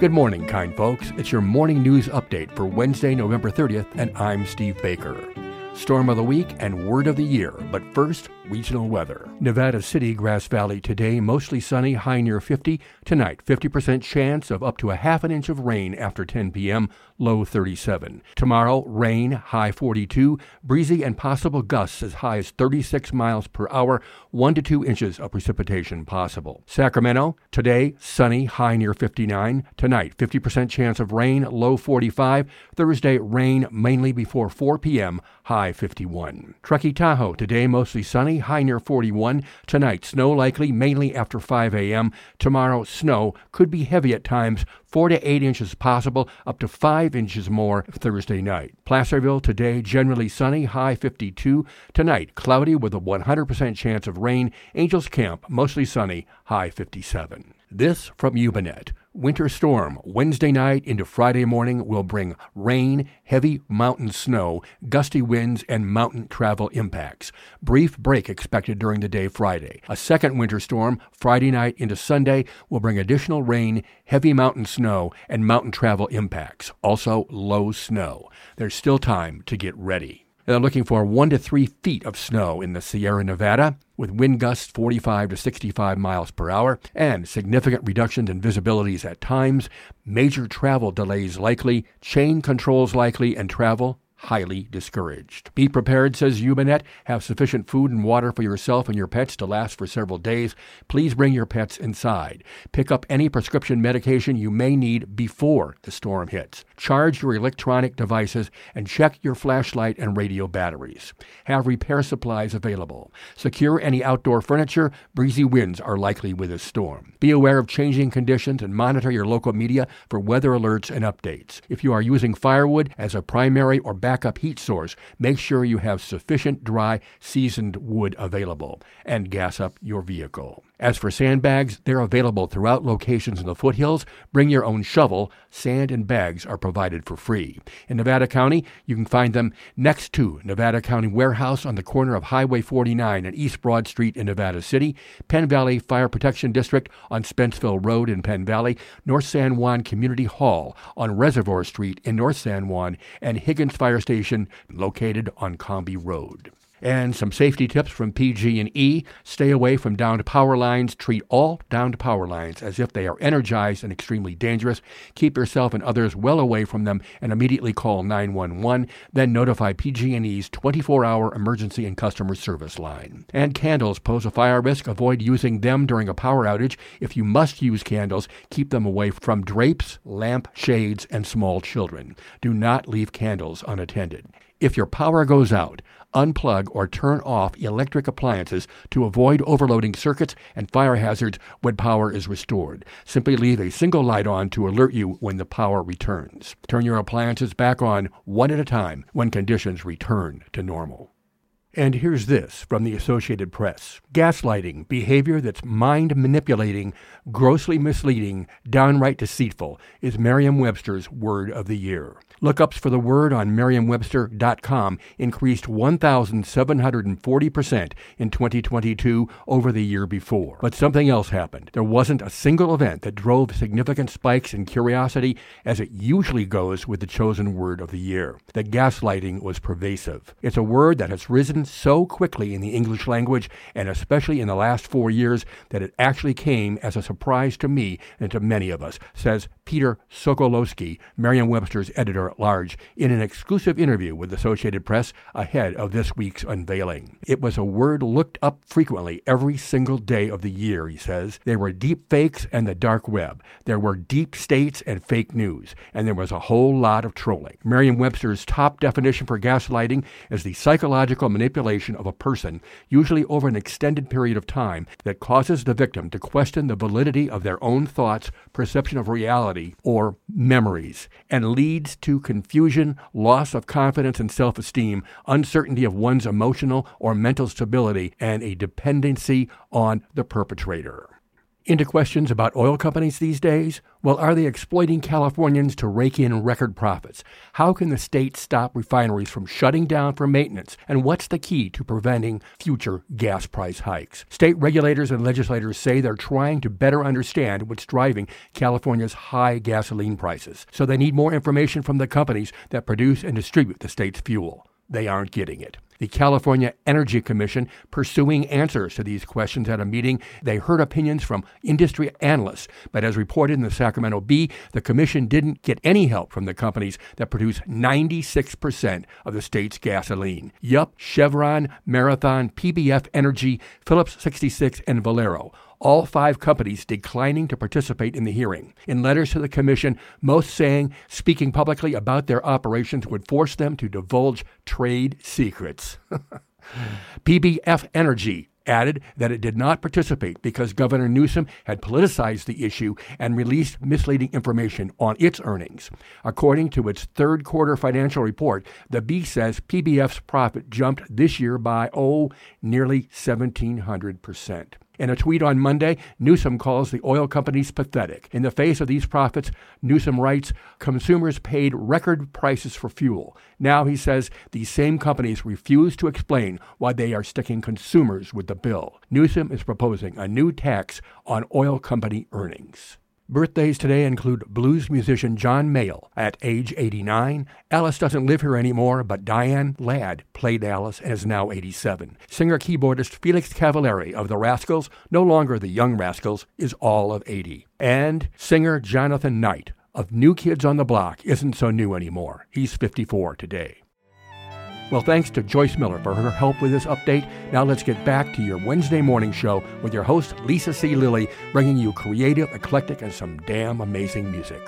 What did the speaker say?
Good morning, kind folks. It's your morning news update for Wednesday, November 30th, and I'm Steve Baker. Storm of the week and word of the year, but first, regional weather. Nevada City, Grass Valley today, mostly sunny, high near 50. Tonight, 50% chance of up to a half an inch of rain after 10 p.m., low 37. Tomorrow, rain, high 42, breezy and possible gusts as high as 36 miles per hour, 1 to 2 inches of precipitation possible. Sacramento, today, sunny, high near 59. Tonight, 50% chance of rain, low 45. Thursday, rain mainly before 4 p.m., high 51. Truckee Tahoe, today, mostly sunny, high near 41. Tonight, snow likely mainly after 5 a.m. Tomorrow, snow could be heavy at times, 4 to 8 inches possible, up to 5 inches more Thursday night. Placerville today, generally sunny, high 52. Tonight, cloudy with a 100% chance of rain. Angels Camp, mostly sunny, high 57. This from YubaNet. Winter storm Wednesday night into Friday morning will bring rain, heavy mountain snow, gusty winds, and mountain travel impacts. Brief break expected during the day Friday. A second winter storm Friday night into Sunday will bring additional rain, heavy mountain snow, and mountain travel impacts. Also, low snow. There's still time to get ready. They're looking for one to three feet of snow in the Sierra Nevada, with wind gusts 45 to 65 miles per hour and significant reductions in visibilities at times, major travel delays likely, chain controls likely, and travel highly discouraged. Be prepared, says YubaNet. Have sufficient food and water for yourself and your pets to last for several days. Please bring your pets inside. Pick up any prescription medication you may need before the storm hits. Charge your electronic devices and check your flashlight and radio batteries. Have repair supplies available. Secure any outdoor furniture. Breezy winds are likely with this storm. Be aware of changing conditions and monitor your local media for weather alerts and updates. If you are using firewood as a primary or backup backup heat source, make sure you have sufficient dry, seasoned wood available and gas up your vehicle. As for sandbags, they're available throughout locations in the foothills. Bring your own shovel. Sand and bags are provided for free. In Nevada County, you can find them next to Nevada County Warehouse on the corner of Highway 49 and East Broad Street in Nevada City, Penn Valley Fire Protection District on Spenceville Road in Penn Valley, North San Juan Community Hall on Reservoir Street in North San Juan, and Higgins Fire Station located on Combie Road. And some safety tips from PG&E: stay away from downed power lines. Treat all downed power lines as if they are energized and extremely dangerous. Keep yourself and others well away from them and immediately call 911. Then notify PG&E's 24-hour emergency and customer service line. And candles pose a fire risk. Avoid using them during a power outage. If you must use candles, keep them away from drapes, lamp shades, and small children. Do not leave candles unattended. If your power goes out, unplug or turn off electric appliances to avoid overloading circuits and fire hazards when power is restored. Simply leave a single light on to alert you when the power returns. Turn your appliances back on one at a time when conditions return to normal. And here's this from the Associated Press Gaslighting, behavior that's mind manipulating, grossly misleading, downright deceitful, is Merriam Webster's word of the year. Lookups for the word on merriam-webster.com increased 1,740% in 2022 over the year before. But something else happened. There wasn't a single event that drove significant spikes in curiosity as it usually goes with the chosen word of the year. The gaslighting was pervasive. It's a word that has risen so quickly in the English language, and especially in the last four years, that it actually came as a surprise to me and to many of us, says Peter Sokolowski, Merriam-Webster's editor at large, in an exclusive interview with the Associated Press ahead of this week's unveiling. It was a word looked up frequently every single day of the year, he says. There were deep fakes and the dark web. There were deep states and fake news. And there was a whole lot of trolling. Merriam Webster's top definition for gaslighting is the psychological manipulation of a person, usually over an extended period of time, that causes the victim to question the validity of their own thoughts, perception of reality, or memories, and leads to confusion, loss of confidence and self esteem, uncertainty of one's emotional or mental stability, and a dependency on the perpetrator. Into questions about oil companies these days? Well, are they exploiting Californians to rake in record profits? How can the state stop refineries from shutting down for maintenance? And what's the key to preventing future gas price hikes? State regulators and legislators say they're trying to better understand what's driving California's high gasoline prices. So they need more information from the companies that produce and distribute the state's fuel. They aren't getting it the California Energy Commission pursuing answers to these questions at a meeting. They heard opinions from industry analysts, but as reported in the Sacramento Bee, the commission didn't get any help from the companies that produce 96% of the state's gasoline. Yup, Chevron, Marathon, PBF Energy, Phillips 66, and Valero all five companies declining to participate in the hearing. In letters to the commission, most saying speaking publicly about their operations would force them to divulge trade secrets. PBF Energy added that it did not participate because Governor Newsom had politicized the issue and released misleading information on its earnings. According to its third quarter financial report, the Bee says PBF's profit jumped this year by, oh, nearly 1,700%. In a tweet on Monday, Newsom calls the oil companies pathetic. In the face of these profits, Newsom writes, consumers paid record prices for fuel. Now, he says, these same companies refuse to explain why they are sticking consumers with the bill. Newsom is proposing a new tax on oil company earnings. Birthdays today include blues musician John Mayall at age 89. Alice doesn't live here anymore, but Diane Ladd played Alice and is now 87. Singer keyboardist Felix Cavaliere of the Rascals, no longer the Young Rascals, is all of 80. And singer Jonathan Knight of New Kids on the Block isn't so new anymore. He's 54 today. Well, thanks to Joyce Miller for her help with this update. Now let's get back to your Wednesday morning show with your host, Lisa C. Lilly, bringing you creative, eclectic, and some damn amazing music.